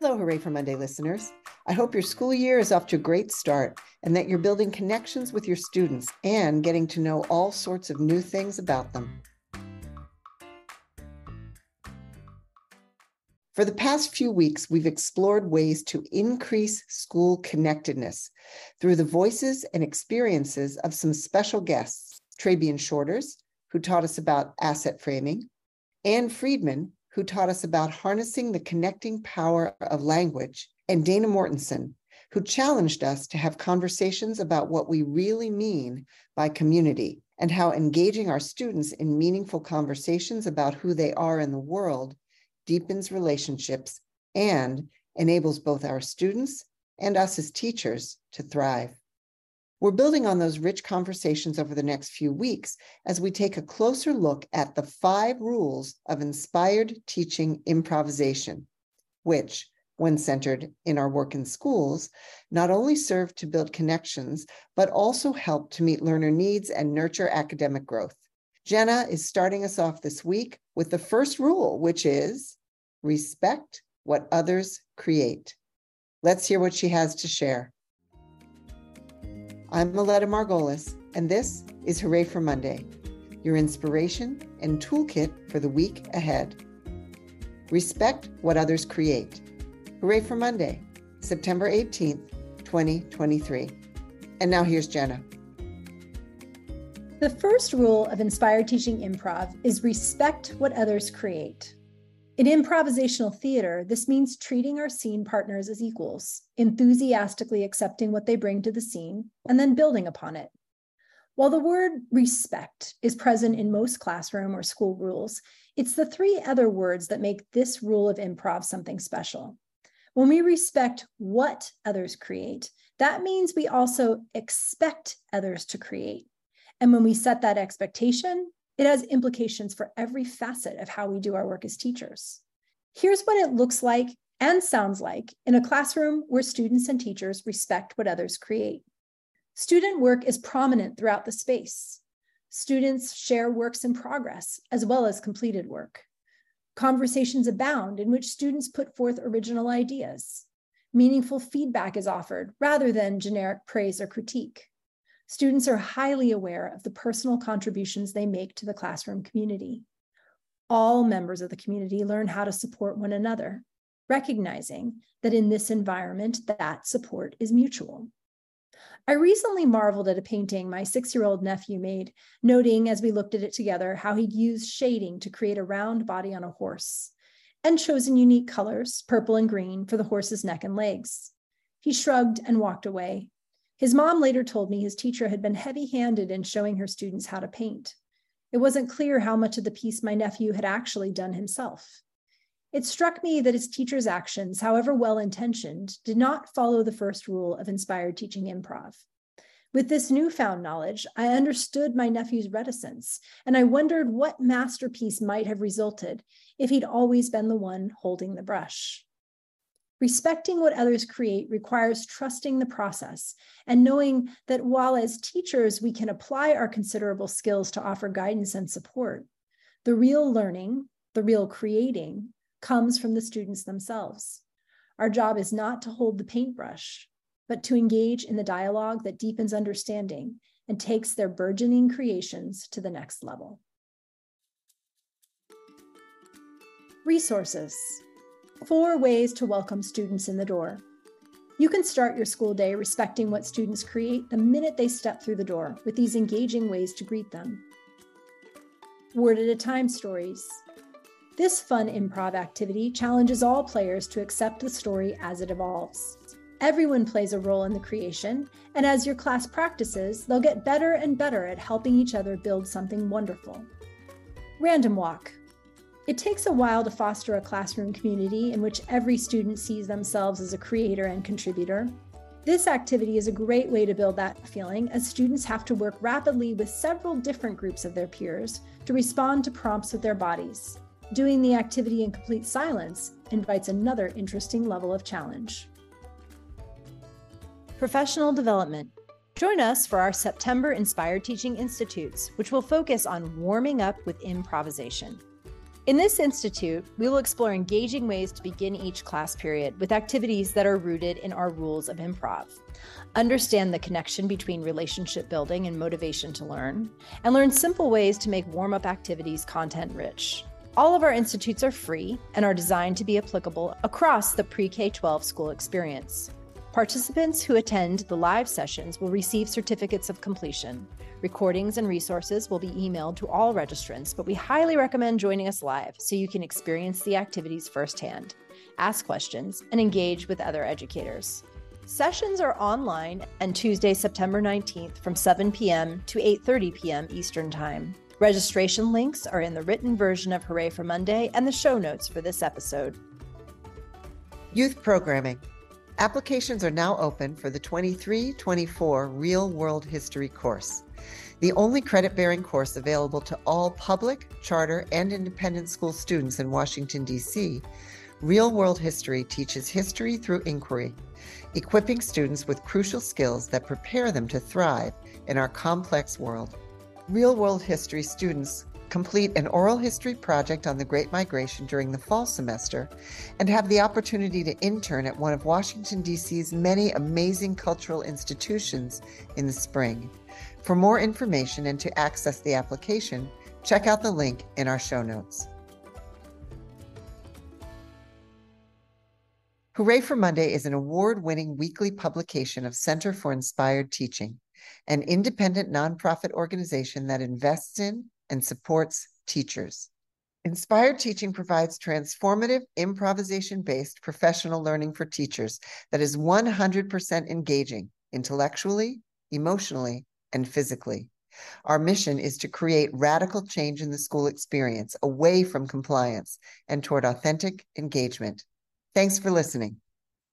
Hello, Hooray for Monday listeners. I hope your school year is off to a great start and that you're building connections with your students and getting to know all sorts of new things about them. For the past few weeks, we've explored ways to increase school connectedness through the voices and experiences of some special guests Trabian Shorters, who taught us about asset framing, Ann Friedman, who taught us about harnessing the connecting power of language, and Dana Mortenson, who challenged us to have conversations about what we really mean by community and how engaging our students in meaningful conversations about who they are in the world deepens relationships and enables both our students and us as teachers to thrive. We're building on those rich conversations over the next few weeks as we take a closer look at the five rules of inspired teaching improvisation, which, when centered in our work in schools, not only serve to build connections, but also help to meet learner needs and nurture academic growth. Jenna is starting us off this week with the first rule, which is respect what others create. Let's hear what she has to share. I'm Aleta Margolis, and this is Hooray for Monday, your inspiration and toolkit for the week ahead. Respect what others create. Hooray for Monday, September 18th, 2023. And now here's Jenna. The first rule of inspired teaching improv is respect what others create. In improvisational theater, this means treating our scene partners as equals, enthusiastically accepting what they bring to the scene, and then building upon it. While the word respect is present in most classroom or school rules, it's the three other words that make this rule of improv something special. When we respect what others create, that means we also expect others to create. And when we set that expectation, it has implications for every facet of how we do our work as teachers. Here's what it looks like and sounds like in a classroom where students and teachers respect what others create. Student work is prominent throughout the space. Students share works in progress as well as completed work. Conversations abound in which students put forth original ideas. Meaningful feedback is offered rather than generic praise or critique. Students are highly aware of the personal contributions they make to the classroom community. All members of the community learn how to support one another, recognizing that in this environment, that support is mutual. I recently marveled at a painting my six year old nephew made, noting as we looked at it together how he'd used shading to create a round body on a horse and chosen unique colors, purple and green, for the horse's neck and legs. He shrugged and walked away, his mom later told me his teacher had been heavy handed in showing her students how to paint. It wasn't clear how much of the piece my nephew had actually done himself. It struck me that his teacher's actions, however well intentioned, did not follow the first rule of inspired teaching improv. With this newfound knowledge, I understood my nephew's reticence, and I wondered what masterpiece might have resulted if he'd always been the one holding the brush. Respecting what others create requires trusting the process and knowing that while as teachers we can apply our considerable skills to offer guidance and support, the real learning, the real creating, comes from the students themselves. Our job is not to hold the paintbrush, but to engage in the dialogue that deepens understanding and takes their burgeoning creations to the next level. Resources. Four ways to welcome students in the door. You can start your school day respecting what students create the minute they step through the door with these engaging ways to greet them. Word at a time stories. This fun improv activity challenges all players to accept the story as it evolves. Everyone plays a role in the creation, and as your class practices, they'll get better and better at helping each other build something wonderful. Random walk. It takes a while to foster a classroom community in which every student sees themselves as a creator and contributor. This activity is a great way to build that feeling as students have to work rapidly with several different groups of their peers to respond to prompts with their bodies. Doing the activity in complete silence invites another interesting level of challenge. Professional development. Join us for our September Inspired Teaching Institutes, which will focus on warming up with improvisation. In this institute, we will explore engaging ways to begin each class period with activities that are rooted in our rules of improv. Understand the connection between relationship building and motivation to learn, and learn simple ways to make warm up activities content rich. All of our institutes are free and are designed to be applicable across the pre K 12 school experience. Participants who attend the live sessions will receive certificates of completion. Recordings and resources will be emailed to all registrants, but we highly recommend joining us live so you can experience the activities firsthand, ask questions, and engage with other educators. Sessions are online and Tuesday, September 19th from 7 p.m. to 8:30 p.m. Eastern Time. Registration links are in the written version of Hooray for Monday and the show notes for this episode. Youth programming. Applications are now open for the 23 24 Real World History course, the only credit bearing course available to all public, charter, and independent school students in Washington, D.C. Real World History teaches history through inquiry, equipping students with crucial skills that prepare them to thrive in our complex world. Real World History students complete an oral history project on the Great Migration during the fall semester, and have the opportunity to intern at one of Washington, D.C.'s many amazing cultural institutions in the spring. For more information and to access the application, check out the link in our show notes. Hooray for Monday is an award winning weekly publication of Center for Inspired Teaching, an independent nonprofit organization that invests in and supports teachers. Inspired Teaching provides transformative, improvisation based professional learning for teachers that is 100% engaging intellectually, emotionally, and physically. Our mission is to create radical change in the school experience away from compliance and toward authentic engagement. Thanks for listening.